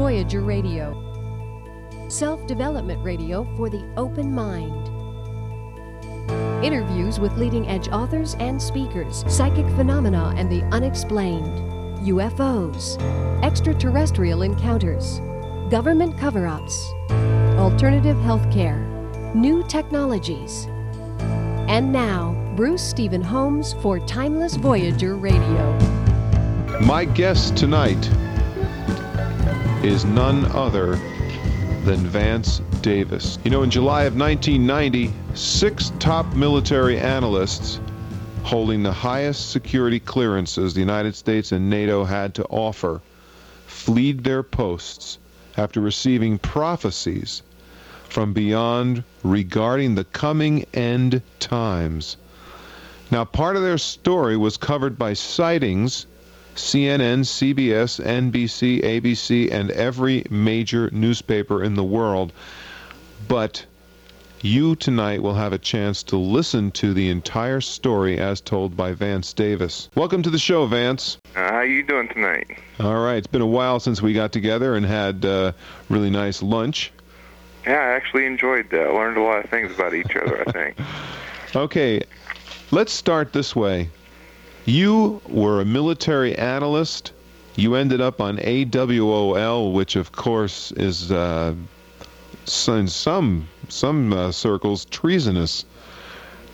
Voyager Radio. Self development radio for the open mind. Interviews with leading edge authors and speakers, psychic phenomena and the unexplained, UFOs, extraterrestrial encounters, government cover ups, alternative healthcare, new technologies. And now, Bruce Stephen Holms for Timeless Voyager Radio. My guest tonight is none other than Vance Davis. You know, in July of 1990, six top military analysts holding the highest security clearances the United States and NATO had to offer fled their posts after receiving prophecies from beyond regarding the coming end times. Now, part of their story was covered by sightings CNN, CBS, NBC, ABC, and every major newspaper in the world. But you tonight will have a chance to listen to the entire story as told by Vance Davis. Welcome to the show, Vance. Uh, how you doing tonight? All right. It's been a while since we got together and had uh, really nice lunch. Yeah, I actually enjoyed that. I learned a lot of things about each other, I think. Okay. Let's start this way. You were a military analyst. You ended up on AWOL, which of course is uh, in some some uh, circles treasonous.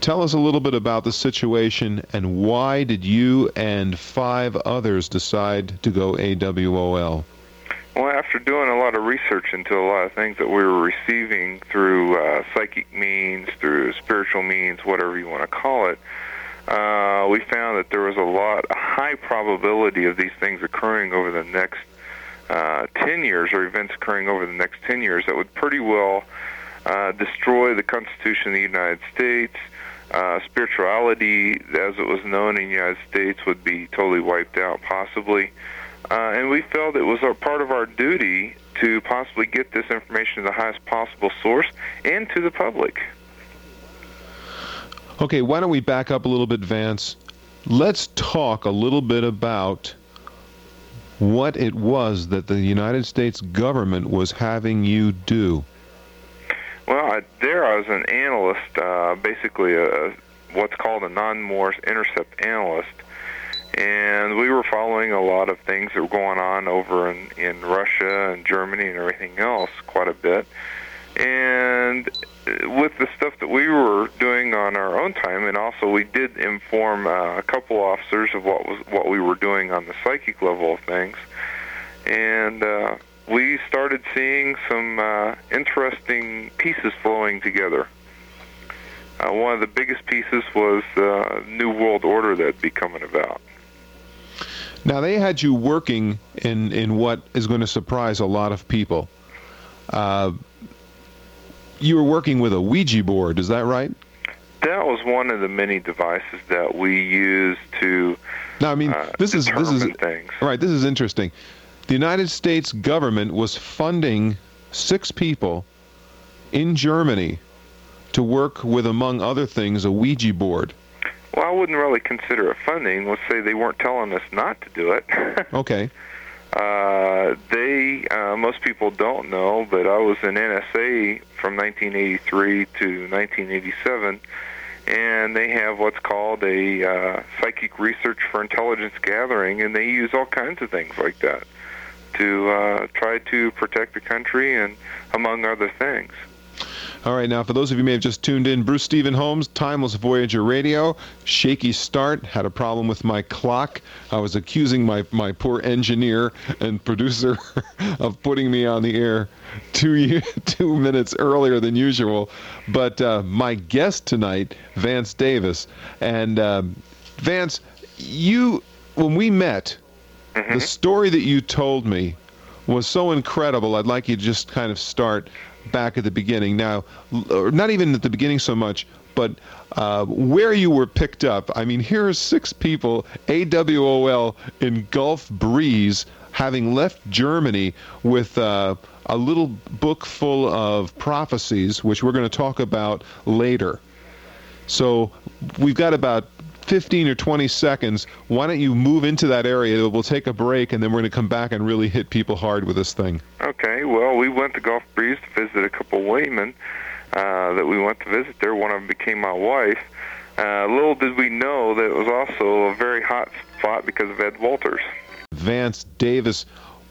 Tell us a little bit about the situation and why did you and five others decide to go AWOL? Well, after doing a lot of research into a lot of things that we were receiving through uh, psychic means, through spiritual means, whatever you want to call it, uh, we found that there was a lot, a high probability of these things occurring over the next uh, 10 years, or events occurring over the next 10 years that would pretty well uh, destroy the Constitution of the United States. Uh, spirituality, as it was known in the United States, would be totally wiped out, possibly. Uh, and we felt it was our, part of our duty to possibly get this information to the highest possible source and to the public. Okay, why don't we back up a little bit, Vance? Let's talk a little bit about what it was that the United States government was having you do. Well, I, there I was an analyst, uh, basically a what's called a non-Morse intercept analyst, and we were following a lot of things that were going on over in in Russia and Germany and everything else quite a bit. And with the stuff that we were doing on our own time, and also we did inform uh, a couple officers of what was what we were doing on the psychic level of things, and uh, we started seeing some uh, interesting pieces flowing together. Uh, one of the biggest pieces was the New World Order that'd be coming about. Now they had you working in in what is going to surprise a lot of people. Uh, you were working with a Ouija board, is that right? That was one of the many devices that we used to. Now, I mean, uh, this is this is things. right. This is interesting. The United States government was funding six people in Germany to work with, among other things, a Ouija board. Well, I wouldn't really consider it funding. Let's say they weren't telling us not to do it. okay. Uh, they, uh, most people don't know, but I was in NSA from 1983 to 1987, and they have what's called a uh, psychic research for intelligence gathering, and they use all kinds of things like that to uh, try to protect the country and among other things. All right, now for those of you who may have just tuned in, Bruce Stephen Holms, Timeless Voyager Radio. Shaky start, had a problem with my clock. I was accusing my, my poor engineer and producer of putting me on the air two two minutes earlier than usual. But uh, my guest tonight, Vance Davis, and uh, Vance, you when we met, mm-hmm. the story that you told me was so incredible. I'd like you to just kind of start back at the beginning. Now, not even at the beginning so much, but uh, where you were picked up. I mean, here are six people, AWOL in Gulf Breeze, having left Germany with uh, a little book full of prophecies, which we're going to talk about later. So we've got about 15 or 20 seconds. Why don't you move into that area? We'll take a break, and then we're going to come back and really hit people hard with this thing. Okay. Well, we went to Gulf Breeze to visit a couple waymen uh, that we went to visit there. One of them became my wife. Uh, little did we know that it was also a very hot spot because of Ed Walters. Vance Davis,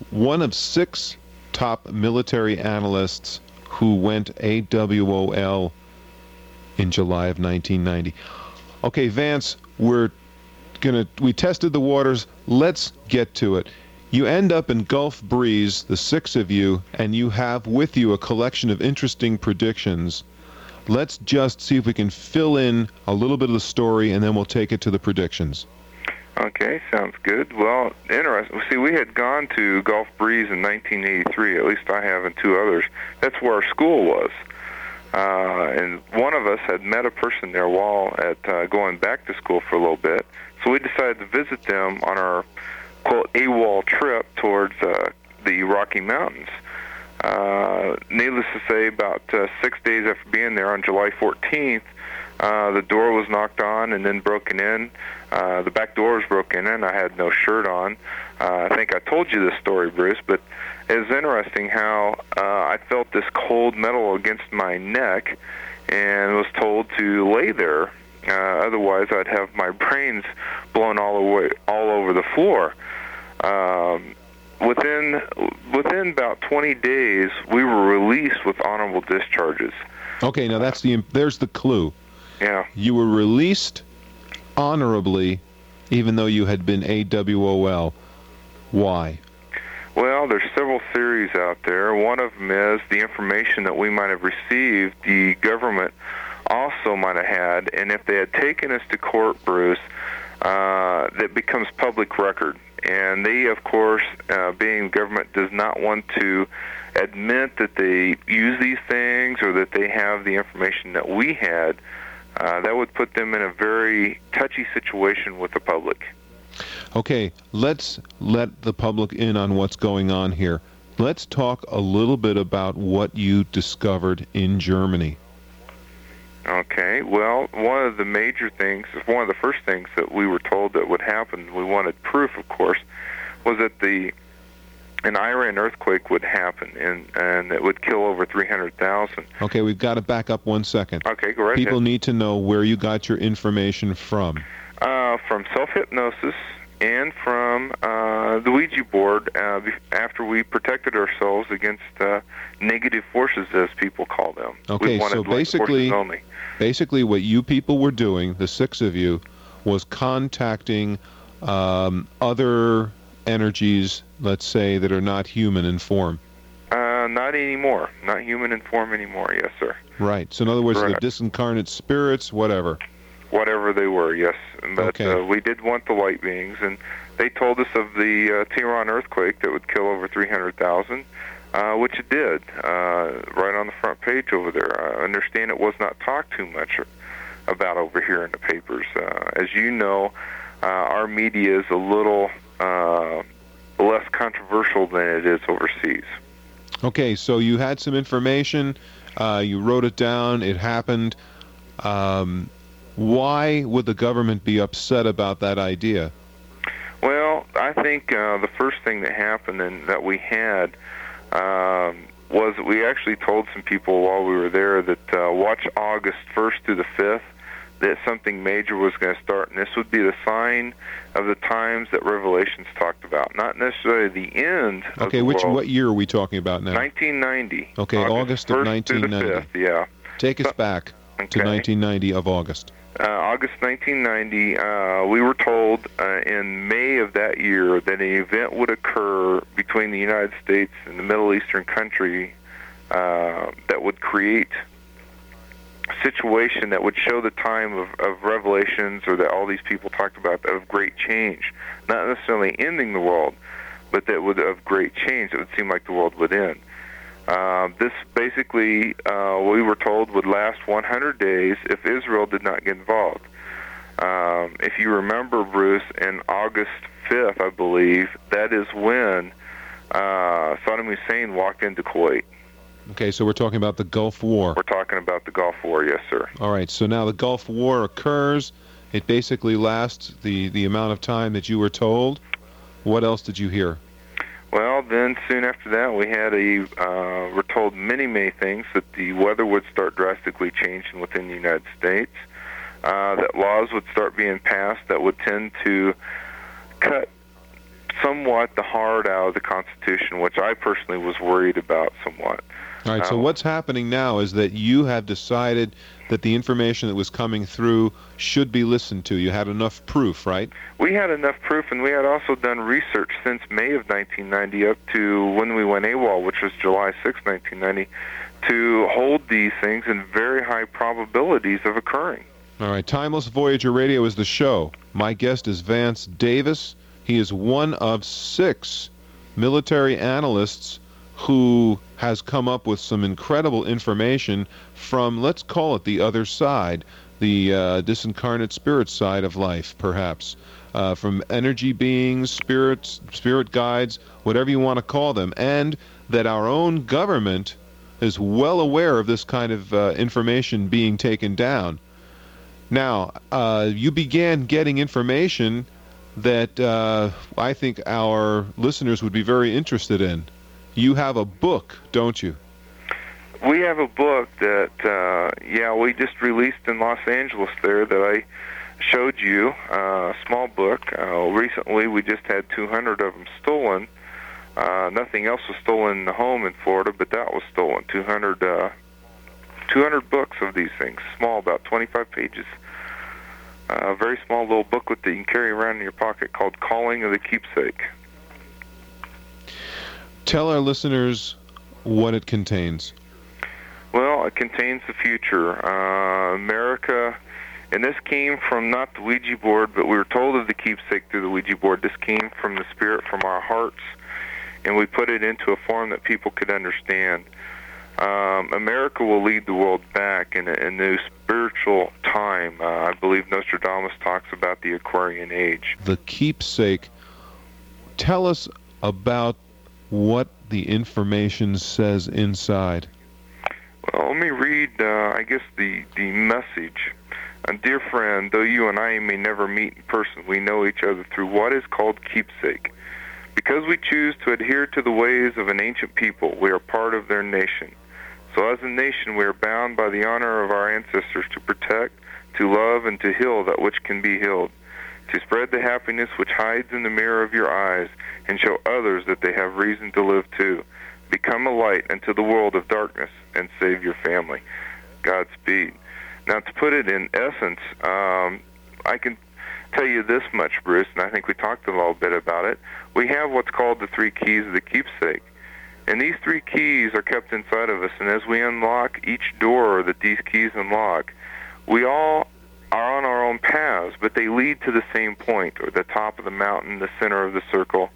one of six top military analysts who went AWOL in July of 1990. Okay, Vance, we're gonna we tested the waters. Let's get to it. You end up in Gulf Breeze, the six of you, and you have with you a collection of interesting predictions. Let's just see if we can fill in a little bit of the story, and then we'll take it to the predictions. Okay, sounds good. Well, interesting. See, we had gone to Gulf Breeze in 1983. At least I have, and two others. That's where our school was. Uh, and one of us had met a person there while at uh, going back to school for a little bit. So we decided to visit them on our quote AWOL trip towards uh, the Rocky Mountains. Uh, needless to say, about uh, six days after being there on July 14th, uh, the door was knocked on and then broken in. Uh, the back door was broken in. I had no shirt on. Uh, I think I told you this story, Bruce, but it was interesting how uh, I felt this cold metal against my neck and was told to lay there. Uh, otherwise, I'd have my brains blown all away, all over the floor. Um, within within about 20 days, we were released with honorable discharges. Okay, now that's the there's the clue. Yeah. You were released honorably, even though you had been AWOL. Why? There's several theories out there. One of them is the information that we might have received, the government also might have had, and if they had taken us to court, Bruce, uh, that becomes public record. And they, of course, uh, being government, does not want to admit that they use these things or that they have the information that we had. Uh, that would put them in a very touchy situation with the public. Okay, let's let the public in on what's going on here. Let's talk a little bit about what you discovered in Germany. Okay, well, one of the major things, one of the first things that we were told that would happen, we wanted proof, of course, was that the an Iran earthquake would happen and and it would kill over 300,000. Okay, we've got to back up one second. Okay, go right People ahead. need to know where you got your information from. Uh, from self hypnosis and from uh, the Ouija board uh, after we protected ourselves against uh, negative forces, as people call them. Okay, so basically-. Basically, what you people were doing, the six of you, was contacting um, other energies, let's say, that are not human in form. Uh, not anymore. Not human in form anymore. Yes, sir. Right. So, in other words, the disincarnate spirits, whatever. Whatever they were, yes. But Okay. uh, we did want the light beings, and they told us of the uh, Tehran earthquake that would kill over 300,000, uh, which it did, uh, right on the front page over there. I understand it was not talked too much about over here in the papers. Uh, as you know, uh, our media is a little uh, less controversial than it is overseas. Okay, so you had some information, uh, you wrote it down, it happened. Um, why would the government be upset about that idea? Well, I think uh, the first thing that happened and that we had um, was that we actually told some people while we were there that uh, watch August 1st through the 5th that something major was going to start, and this would be the sign of the times that Revelations talked about. Not necessarily the end of Okay, the which world. what year are we talking about now? 1990. Okay, August of 1st through the 1990. 5th, yeah. Take us back to 1990 of August. uh, August 1990, uh, we were told uh, in May of that year that an event would occur between the United States and the Middle Eastern country uh, that would create a situation that would show the time of, of revelations or that all these people talked about of great change. Not necessarily ending the world, but that would of great change. It would seem like the world would end. Uh, this basically, uh, we were told, would last 100 days if Israel did not get involved. Um, if you remember, Bruce, in August 5th, I believe, that is when uh, Saddam Hussein walked into Kuwait. Okay, so we're talking about the Gulf War. We're talking about the Gulf War, yes, sir. All right, so now the Gulf War occurs. It basically lasts the, the amount of time that you were told. What else did you hear? Well, then soon after that, we had a. Uh, we're told many, many things that the weather would start drastically changing within the United States. Uh, that laws would start being passed that would tend to cut somewhat the heart out of the Constitution, which I personally was worried about somewhat. All right, so um, what's happening now is that you have decided that the information that was coming through should be listened to. You had enough proof, right? We had enough proof, and we had also done research since May of 1990 up to when we went AWOL, which was July 6, 1990, to hold these things in very high probabilities of occurring. All right, Timeless Voyager Radio is the show. My guest is Vance Davis. He is one of six military analysts who has come up with some incredible information from, let's call it the other side, the uh, disincarnate spirit side of life, perhaps. Uh, from energy beings, spirits, spirit guides, whatever you want to call them, and that our own government is well aware of this kind of uh, information being taken down. Now, uh, you began getting information that uh, I think our listeners would be very interested in. You have a book, don't you? We have a book that, uh, yeah, we just released in Los Angeles there that I showed you, uh, a small book. Uh, recently, we just had 200 of them stolen. Uh, nothing else was stolen in the home in Florida, but that was stolen. 200, uh, 200 books of these things, small, about 25 pages. A very small little booklet that you can carry around in your pocket called Calling of the Keepsake. Tell our listeners what it contains. Well, it contains the future. Uh, America, and this came from not the Ouija board, but we were told of the keepsake through the Ouija board. This came from the spirit, from our hearts, and we put it into a form that people could understand. Um, America will lead the world back in a, a new spiritual time. Uh, I believe Nostradamus talks about the Aquarian Age. The keepsake. Tell us about what the information says inside. Well, let me read, uh, I guess, the, the message. Uh, dear friend, though you and I may never meet in person, we know each other through what is called keepsake. Because we choose to adhere to the ways of an ancient people, we are part of their nation. So as a nation, we are bound by the honor of our ancestors to protect, to love, and to heal that which can be healed, to spread the happiness which hides in the mirror of your eyes, and show others that they have reason to live too. Become a light unto the world of darkness and save your family. Godspeed. Now, to put it in essence, um, I can tell you this much, Bruce, and I think we talked a little bit about it. We have what's called the three keys of the keepsake. And these three keys are kept inside of us, and as we unlock each door that these keys unlock, we all are on our own paths, but they lead to the same point, or the top of the mountain, the center of the circle.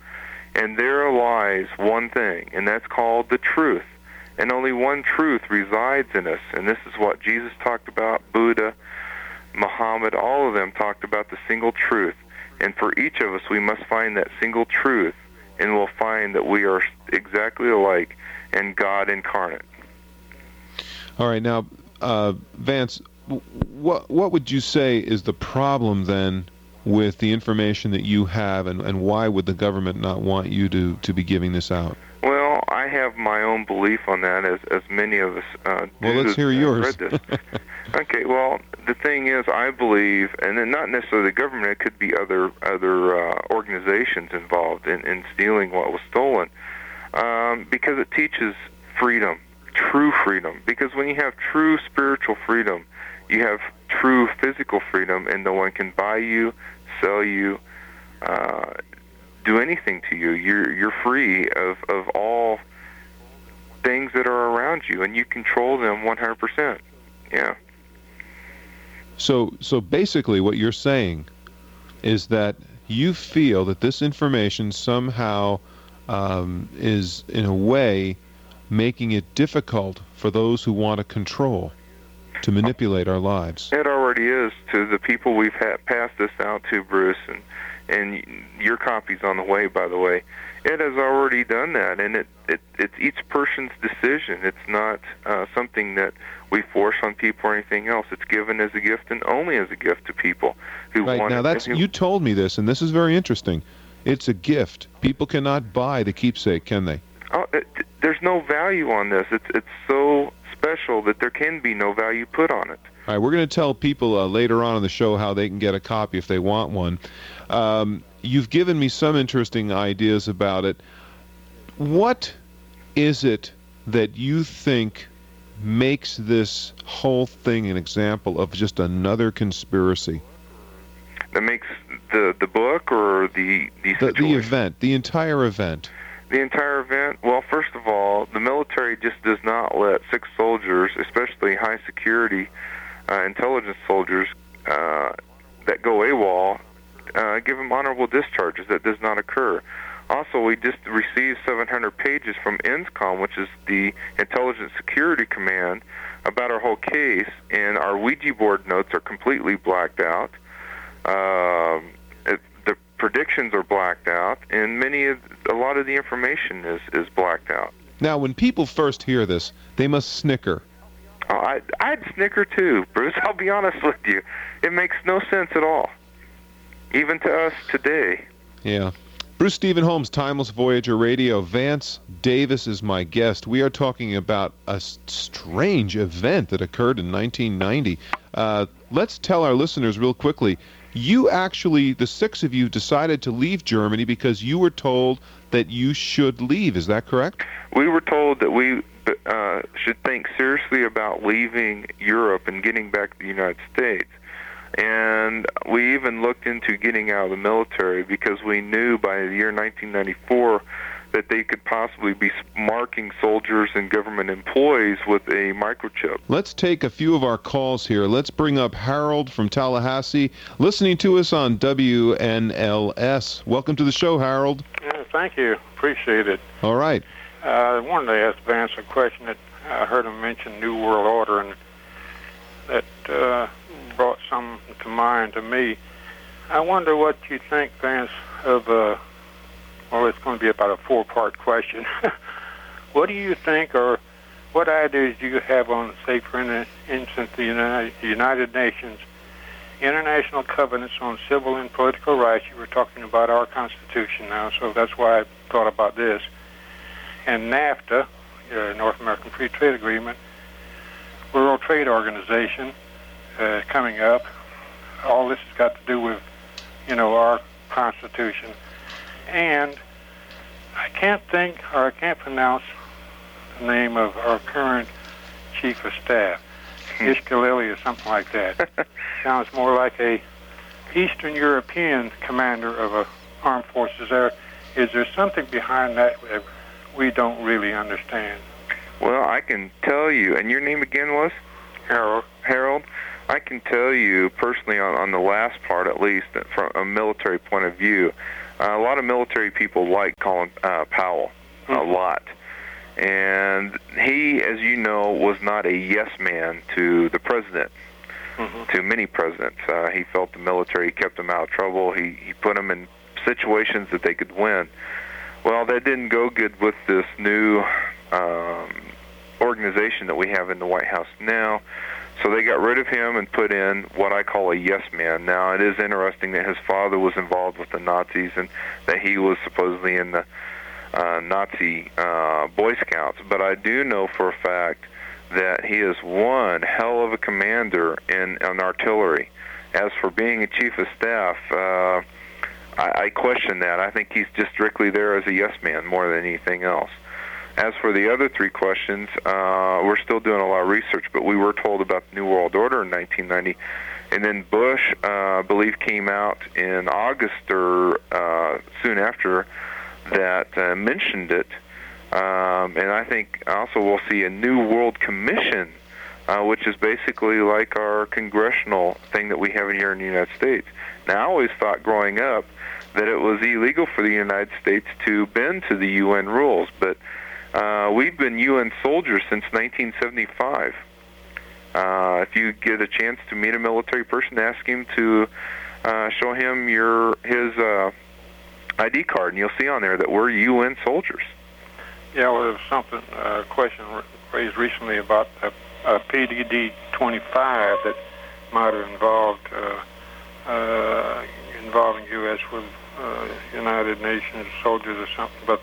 And there lies one thing, and that's called the truth. And only one truth resides in us, and this is what Jesus talked about, Buddha, Muhammad, all of them talked about the single truth. And for each of us, we must find that single truth, and we'll find that we are exactly alike and God incarnate. All right, now, uh, Vance, what what would you say is the problem then with the information that you have, and, and why would the government not want you to, to be giving this out? Have my own belief on that, as as many of us uh, do. Well, let's hear yours. okay. Well, the thing is, I believe, and then not necessarily the government. It could be other other uh, organizations involved in, in stealing what was stolen, um, because it teaches freedom, true freedom. Because when you have true spiritual freedom, you have true physical freedom, and no one can buy you, sell you, uh, do anything to you. You're you're free of of all things that are around you, and you control them 100%. Yeah. So so basically, what you're saying is that you feel that this information somehow um, is, in a way, making it difficult for those who want to control to manipulate our lives. It already is to the people we've ha- passed this out to, Bruce, and and your copy's on the way, by the way. It has already done that, and it, it it's each person's decision. It's not uh, something that we force on people or anything else. It's given as a gift and only as a gift to people who right, want now it. that's Who, you told me this, and this is very interesting. It's a gift. People cannot buy the keepsake, can they? oh, it, there's no value on this. It's it's so special that there can be no value put on it. All right, we're going to tell people uh, later on in the show how they can get a copy if they want one. Um, you've given me some interesting ideas about it. What is it that you think makes this whole thing an example of just another conspiracy? That makes the the book or the the The, the event, the entire event. The entire event? Well, first of all, the military just does not let six soldiers, especially high security uh, intelligence soldiers, uh, that go AWOL, uh, give them honorable discharges. That does not occur. Also, we just received 700 pages from INSCOM, which is the Intelligence Security Command, about our whole case, and our Ouija board notes are completely blacked out. Um, it, the predictions are blacked out, and many of a lot of the information is is blacked out. Now, when people first hear this, they must snicker. Oh, I I'd snicker too, Bruce. I'll be honest with you. It makes no sense at all, even to us today. Yeah. Bruce Stephen Holms, Timeless Voyager Radio. Vance Davis is my guest. We are talking about a strange event that occurred in 1990. Uh, let's tell our listeners real quickly. You actually, the six of you, decided to leave Germany because you were told that you should leave. Is that correct? We were told that we uh, should think seriously about leaving Europe and getting back to the United States. And we even looked into getting out of the military because we knew by the year 1994 that they could possibly be marking soldiers and government employees with a microchip. Let's take a few of our calls here. Let's bring up Harold from Tallahassee, listening to us on WNLS. Welcome to the show, Harold. Yeah, thank you. Appreciate it. All right. Uh, I wanted to ask Vance a question that I heard him mention New World Order, and that uh, brought some to mind to me. I wonder what you think, Vance, of, uh, well, it's going to be about a four-part question. what do you think, or what ideas do you have on, say, for instance, the United, the United Nations international covenants on civil and political rights? You were talking about our Constitution now, so that's why I thought about this and NAFTA, uh, North American Free Trade Agreement, World Trade Organization uh, coming up. All this has got to do with, you know, our Constitution. And I can't think or I can't pronounce the name of our current Chief of Staff, Ishkalili or something like that. Sounds more like a Eastern European commander of a armed forces there. Is there something behind that that we don't really understand? Well, I can tell you, and your name again was? Harold. Harold, I can tell you personally on, on the last part, at least from a military point of view, uh, a lot of military people like Colin uh, Powell a Mhm. lot. And he, as you know, was not a yes man to the president, hmm to many presidents. Uh, he felt the military kept them out of trouble. He, he put them in situations that they could win. Well, that didn't go good with this new um, organization that we have in the White House now. So they got rid of him and put in what I call a yes man. Now, it is interesting that his father was involved with the Nazis and that he was supposedly in the uh, Nazi uh, Boy Scouts. But I do know for a fact that he is one hell of a commander in, in artillery. As for being a chief of staff, uh, I, I question that. I think he's just strictly there as a yes man more than anything else. As for the other three questions, uh, we're still doing a lot of research, but we were told about the New World Order in 1990. And then Bush, uh, I believe, came out in August or uh, soon after that uh, mentioned it. Um, and I think also we'll see a New World Commission, uh, which is basically like our congressional thing that we have here in the United States. Now, I always thought growing up that it was illegal for the United States to bend to the UN rules, but uh, we've been UN soldiers since 1975. Uh, if you get a chance to meet a military person, ask him to uh, show him your his uh, ID card, and you'll see on there that we're UN soldiers. Yeah, well, was something, a uh, question raised recently about a, a PDD 25 that might have involved uh, uh, involving U.S. with uh, United Nations soldiers or something. But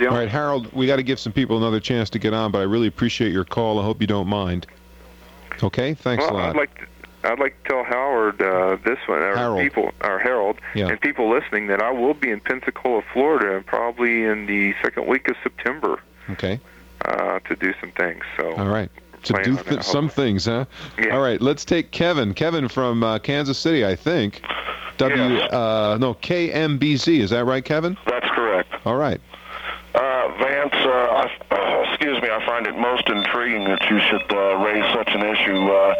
all right, Harold, we got to give some people another chance to get on, but I really appreciate your call. I hope you don't mind. Okay, thanks well, a lot. I'd like to, I'd like to tell Howard uh, this one, or Harold. people, or Harold, yeah. and people listening that I will be in Pensacola, Florida, probably in the second week of September. Okay. Uh, to do some things. So. All right. To do th- some things, huh? Yeah. All right. Let's take Kevin. Kevin from uh, Kansas City, I think. W. Yes. Uh, no, KMBZ. Is that right, Kevin? That's correct. All right. Uh, Vance, uh, I, uh, excuse me, I find it most intriguing that you should uh, raise such an issue. Uh,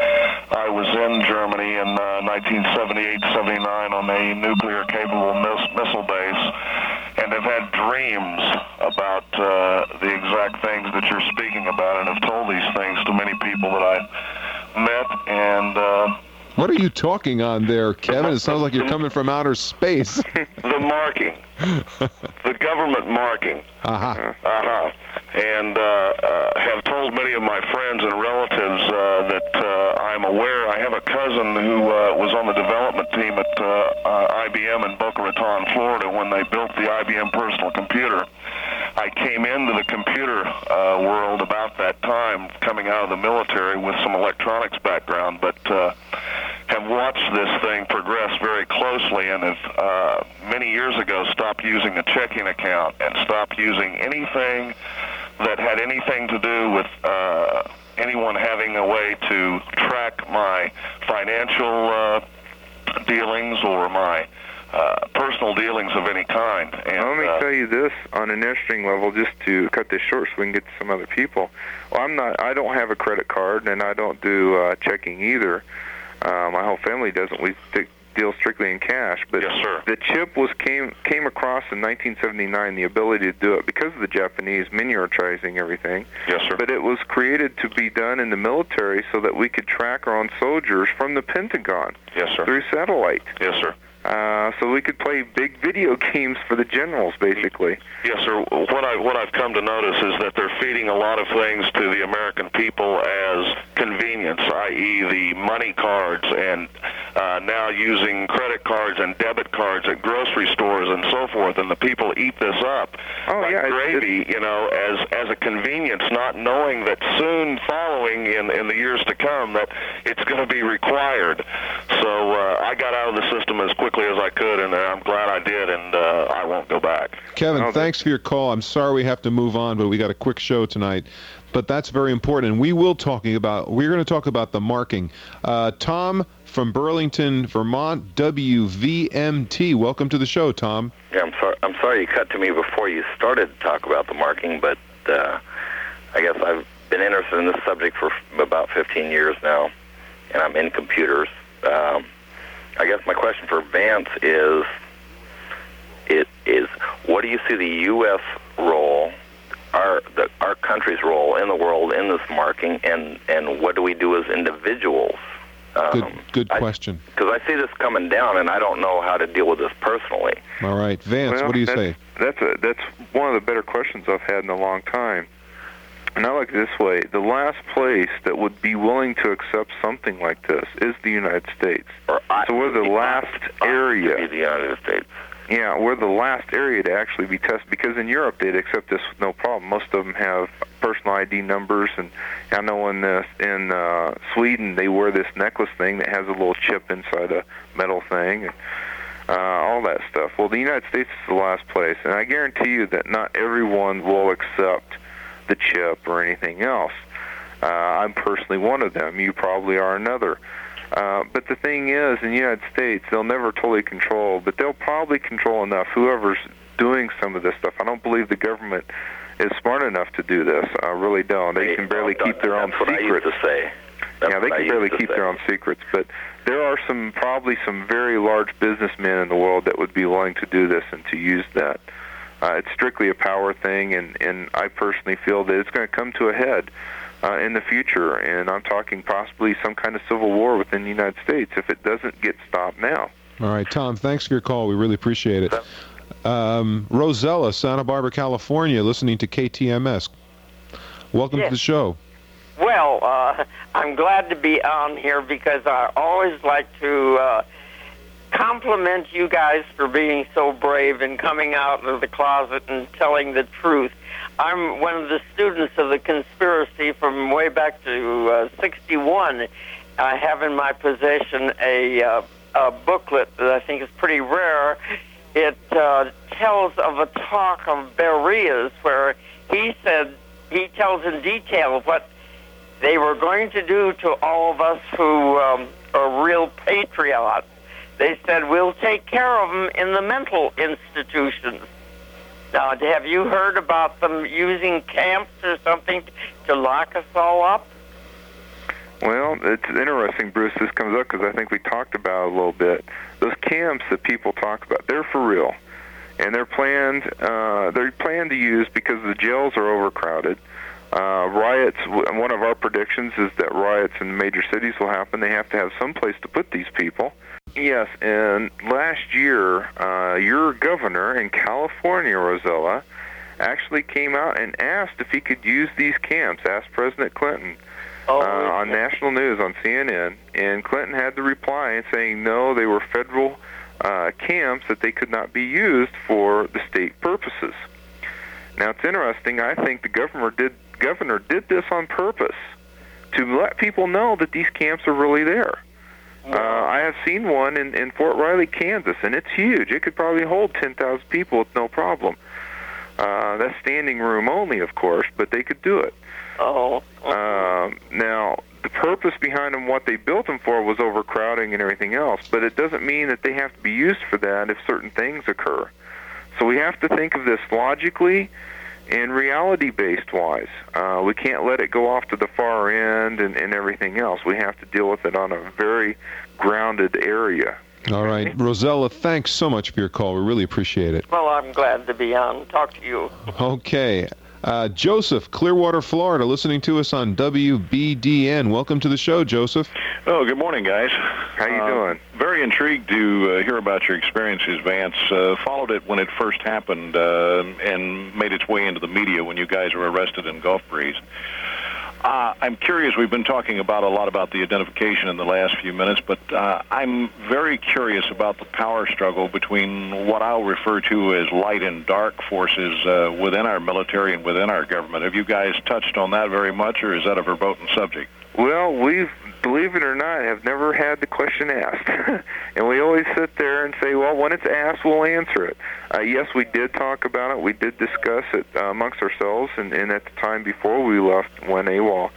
I was in Germany in uh, 1978-79 on a nuclear-capable miss- missile base, and have had dreams about uh, the exact things that you're speaking about, and have told these things to many people that I met, and uh, What are you talking on there, Kevin? It sounds like you're coming from outer space. the marking, government marking. Aha. Uh-huh. And uh, uh, have told many of my friends and relatives uh, that uh, I'm aware. I have a cousin who uh, was on the development team at uh, uh, IBM in Boca Raton, Florida, when they built the IBM personal computer. I came into the computer uh, world about that time, coming out of the military with some electronics background, but uh, have watched this thing progress very closely and have uh, many years stopped using a checking account and stopped using anything that had anything to do with uh, anyone having a way to track my financial uh, dealings or my uh, personal dealings of any kind. And, Let me uh, tell you this on an interesting level, just to cut this short, so we can get to some other people. Well, I'm not. I don't have a credit card, and I don't do uh, checking either. Uh, my whole family doesn't. We stick, deal strictly in cash. But Yes, sir. the chip was came came across in 1979. The ability to do it because of the Japanese miniaturizing everything. Yes, sir. But it was created to be done in the military so that we could track our own soldiers from the Pentagon Yes, sir. through satellite. Yes, sir. Uh, so we could play big video games for the generals, basically. Yes, sir. What I what I've come to notice is that they're feeding a lot of things to the American people as convenience, i.e., the money cards, and uh, now using credit cards and debit cards at grocery stores and so forth. And the people eat this up Oh, like yeah, it's- gravy, you know, as as a convenience, not knowing that soon following in in the years to come that it's going to be required. So uh, I got out of the system as quickly as I could, and I'm glad I did, and uh, I won't go back. Kevin, that- thanks for your call. I'm sorry we have to move on, but we got a quick show tonight. But that's very important, and we will talking about. We're going to talk about the marking. Uh, Tom from Burlington, Vermont, WVMT. Welcome to the show, Tom. Yeah, I'm sorry. I'm sorry you cut to me before you started to talk about the marking, but uh, I guess I've been interested in this subject for f- about 15 years now, and I'm in computers. Um, I guess my question for Vance is, it is what do you see the U.S. role, our the, our country's role in the world in this marking, and and what do we do as individuals? Good, Um, good I- question. Because I see this coming down, and I don't know how to deal with this personally. All right, Vance, Well, what do you that's, say? That's a, that's one of the better questions I've had in a long time. And I look this way: the last place that would be willing to accept something like this is the United States. Or I, So we're the last area. To be the United States. Yeah, we're the last area to actually be tested because in Europe they'd accept this with no problem. Most of them have personal ID numbers, and I know in this in uh, Sweden they wear this necklace thing that has a little chip inside a metal thing, and uh, all that stuff. Well, the United States is the last place, and I guarantee you that not everyone will accept the chip or anything else. Uh, I'm personally one of them. You probably are another. Uh, but the thing is, in the United States, they'll never totally control, but they'll probably control enough. Whoever's doing some of this stuff, I don't believe the government is smart enough to do this. I really don't. They can barely keep their own That's what secrets. I used to say. That's yeah, they can barely keep say. their own secrets. But there are some, probably some very large businessmen in the world that would be willing to do this and to use that. Uh, it's strictly a power thing, and and I personally feel that it's going to come to a head. uh, in the future, and I'm talking possibly some kind of civil war within the United States if it doesn't get stopped now. All right, Tom, thanks for your call. We really appreciate it. Um, Rosella, Santa Barbara, California, listening to KTMS. Welcome Yes. to the show. Well, uh, I'm glad to be on here because I always like to uh, compliment you guys for being so brave and coming out of the closet and telling the truth. I'm one of the students of the conspiracy from way back to uh, 61. I have in my possession a, uh, a booklet that I think is pretty rare. It uh, tells of a talk of Beria's where he said, he tells in detail what they were going to do to all of us who um, are real patriots. They said, we'll take care of them in the mental institutions. Now, have you heard about them using camps or something to lock us all up? Well, it's interesting, Bruce. This comes up because I think we talked about a little bit. Those camps that people talk about, they're for real, and they're planned. Uh, they're planned to use because the jails are overcrowded. Uh, riots. One of our predictions is that riots in major cities will happen. They have to have some place to put these people. Yes, and last year, uh, your governor in California, Rosella, actually came out and asked if he could use these camps. Asked President Clinton Oh, uh, on national news on CNN, and Clinton had the reply saying no, they were federal uh, camps that they could not be used for the state purposes. Now it's interesting. I think the governor did governor did this on purpose to let people know that these camps are really there. Uh, I have seen one in, in Fort Riley, Kansas, and it's huge. It could probably hold 10,000 people with no problem. Uh, that's standing room only, of course, but they could do it. oh, Um, now, the purpose behind them, what they built them for, was overcrowding and everything else. But it doesn't mean that they have to be used for that if certain things occur. So we have to think of this logically and reality-based wise. Uh, we can't let it go off to the far end and, and everything else. We have to deal with it on a very grounded area. All right, Rosella, thanks so much for your call. We really appreciate it. well, I'm glad to be on. Talk to you. Okay. Uh, Joseph, Clearwater, Florida, listening to us on WBDN. Welcome to the show, Joseph. Oh, good morning, guys. How you Uh, doing? Very intrigued to uh, hear about your experiences, Vance. Uh, followed it when it first happened uh, and made its way into the media when you guys were arrested in Gulf Breeze. Uh, I'm curious. We've been talking about a lot about the identification in the last few minutes, but uh, I'm very curious about the power struggle between what I'll refer to as light and dark forces uh, within our military and within our government. Have you guys touched on that very much, or is that a verboten subject? Well, we've, believe it or not, have never had the question asked. and we always sit there and say, well, when it's asked, we'll answer it. Uh, yes, we did talk about it. We did discuss it uh, amongst ourselves and, and at the time before we left when AWOL.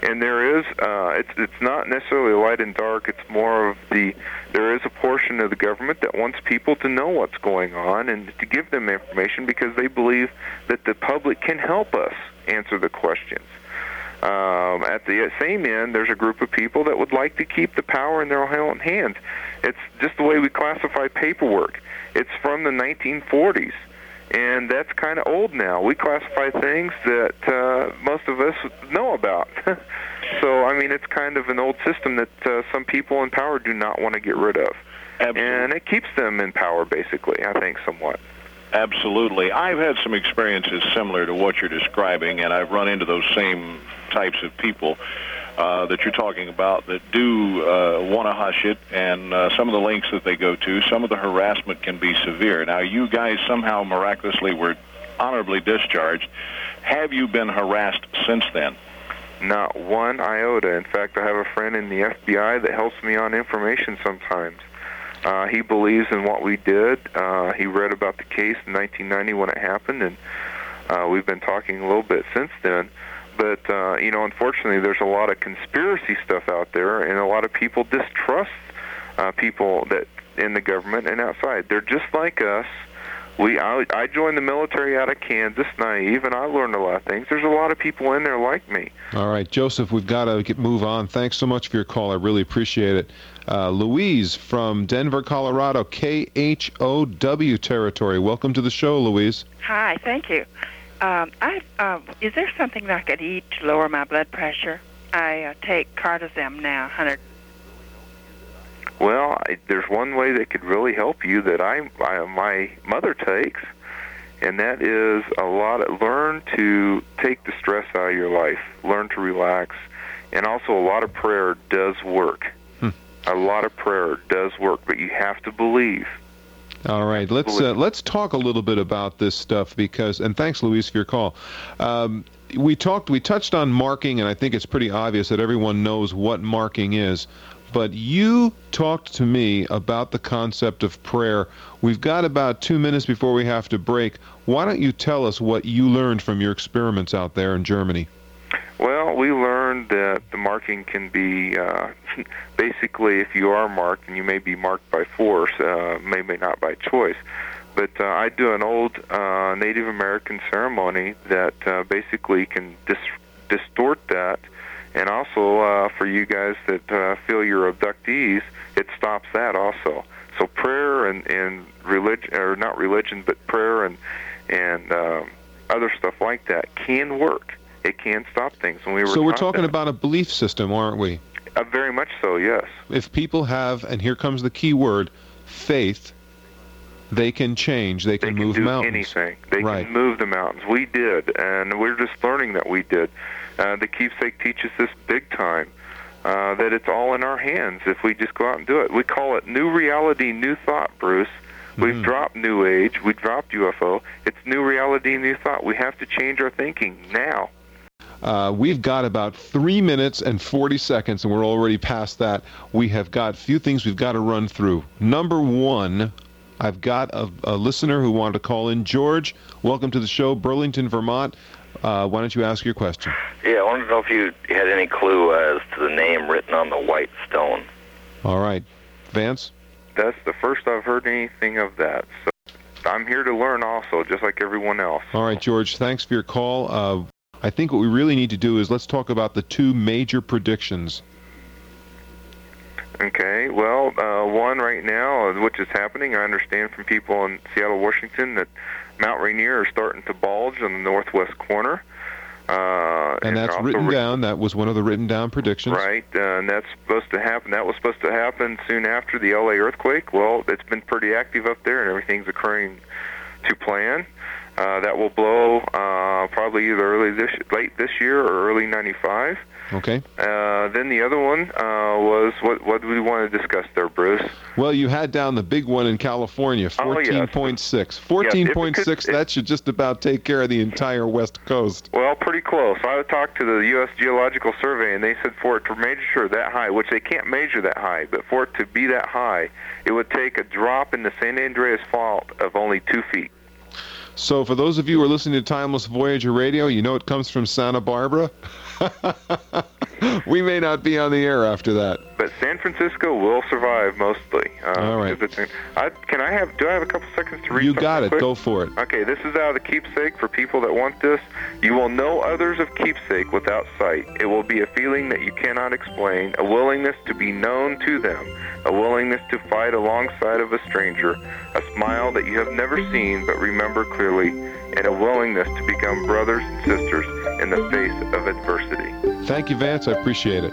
And there is, uh, it's, it's not necessarily light and dark. It's more of the, there is a portion of the government that wants people to know what's going on and to give them information because they believe that the public can help us answer the questions. Um, at the same end, there's a group of people that would like to keep the power in their own hands. It's just the way we classify paperwork. It's from the 1940s, and that's kind of old now. We classify things that uh, most of us know about. so, I mean, it's kind of an old system that uh, some people in power do not want to get rid of. And it keeps them in power, basically, I think, somewhat. Absolutely. I've had some experiences similar to what you're describing, and I've run into those same types of people uh, that you're talking about that do uh, want to hush it, and uh, some of the links that they go to, some of the harassment can be severe. Now, you guys somehow miraculously were honorably discharged. Have you been harassed since then? Not one iota. In fact, I have a friend in the FBI that helps me on information sometimes. Uh, he believes in what we did. Uh, he read about the case in 1990 when it happened, and uh, we've been talking a little bit since then. But uh, you know, unfortunately, there's a lot of conspiracy stuff out there, and a lot of people distrust uh, people that in the government and outside. They're just like us. We I, I joined the military out of Kansas, naive, and I learned a lot of things. There's a lot of people in there like me. All right, Joseph, we've got to get, move on. Thanks so much for your call. I really appreciate it. Uh, Louise from Denver, Colorado, KHOW territory. Welcome to the show, Louise. Hi, thank you. Um, I uh, is there something that I could eat to lower my blood pressure? I uh, take Cardizem now, 100. Well, I, there's one way that could really help you that I, I my mother takes, and that is a lot. Of, learn to take the stress out of your life. Learn to relax, and also a lot of prayer does work. A lot of prayer does work, but you have to believe. All right, let's uh, let's talk a little bit about this stuff because, and thanks, Louise, for your call. Um, we talked, we touched on marking, and I think it's pretty obvious that everyone knows what marking is. But you talked to me about the concept of prayer. We've got about two minutes before we have to break. Why don't you tell us what you learned from your experiments out there in Germany? Well, we learned that the marking can be uh, basically if you are marked, and you may be marked by force, uh, maybe not by choice. But uh, I do an old uh, Native American ceremony that uh, basically can dis- distort that, and also uh, for you guys that uh, feel you're abductees, it stops that also. So prayer and, and religion, or not religion, but prayer and and um, other stuff like that can work it can stop things. And we were so we're talking that. about a belief system, aren't we? Uh, very much so, yes. If people have, and here comes the key word, faith, they can change. They can, They can move do mountains. anything. They Right. can move the mountains. We did, and we're just learning that we did. Uh, the keepsake teaches this big time. Uh, that it's all in our hands if we just go out and do it. We call it new reality, new thought, Bruce. We've Mhm. dropped New Age. We dropped UFO. It's new reality, new thought. We have to change our thinking now. Uh, we've got about three minutes and 40 seconds, and we're already past that. We have got a few things we've got to run through. Number one, I've got a, a listener who wanted to call in. George, welcome to the show, Burlington, Vermont. Uh, why don't you ask your question? Yeah, I wanted to know if you had any clue as to the name written on the white stone. All right. Vance? That's the first I've heard anything of that. So I'm here to learn also, just like everyone else. All right, George, thanks for your call. Uh, I think what we really need to do is let's talk about the two major predictions. Okay, well, uh, one right now, uh, which is happening, I understand from people in Seattle, Washington, that Mount Rainier is starting to bulge on the northwest corner. Uh, And that's written re- down. That was one of the written down predictions. Right, uh, and that's supposed to happen. That was supposed to happen soon after the LA earthquake. Well, it's been pretty active up there, and everything's occurring to plan. Uh, that will blow uh, probably either early this late this year or early '95. Okay. Uh, then the other one uh, was what? What do we want to discuss there, Bruce? Well, you had down the big one in California, Oh, yes. 14.6. 14.6, could- that should just about take care of the entire West Coast. Well, pretty close. I talked to the U.S. Geological Survey, and they said for it to measure that high, which they can't measure that high, but for it to be that high, it would take a drop in the San Andreas Fault of only two feet. So, for those of you who are listening to Timeless Voyager Radio, you know it comes from Santa Barbara. we may not be on the air after that. But San Francisco will survive mostly. Uh, All right. it's- I, can I have? Do I have a couple seconds to read? You got it. quick? Go for it. Okay, this is out of the keepsake for people that want this. You will know others of keepsake without sight. It will be a feeling that you cannot explain, a willingness to be known to them, a willingness to fight alongside of a stranger, a smile that you have never seen but remember clearly, and a willingness to become brothers and sisters in the face of adversity. Thank you, Vance. I appreciate it.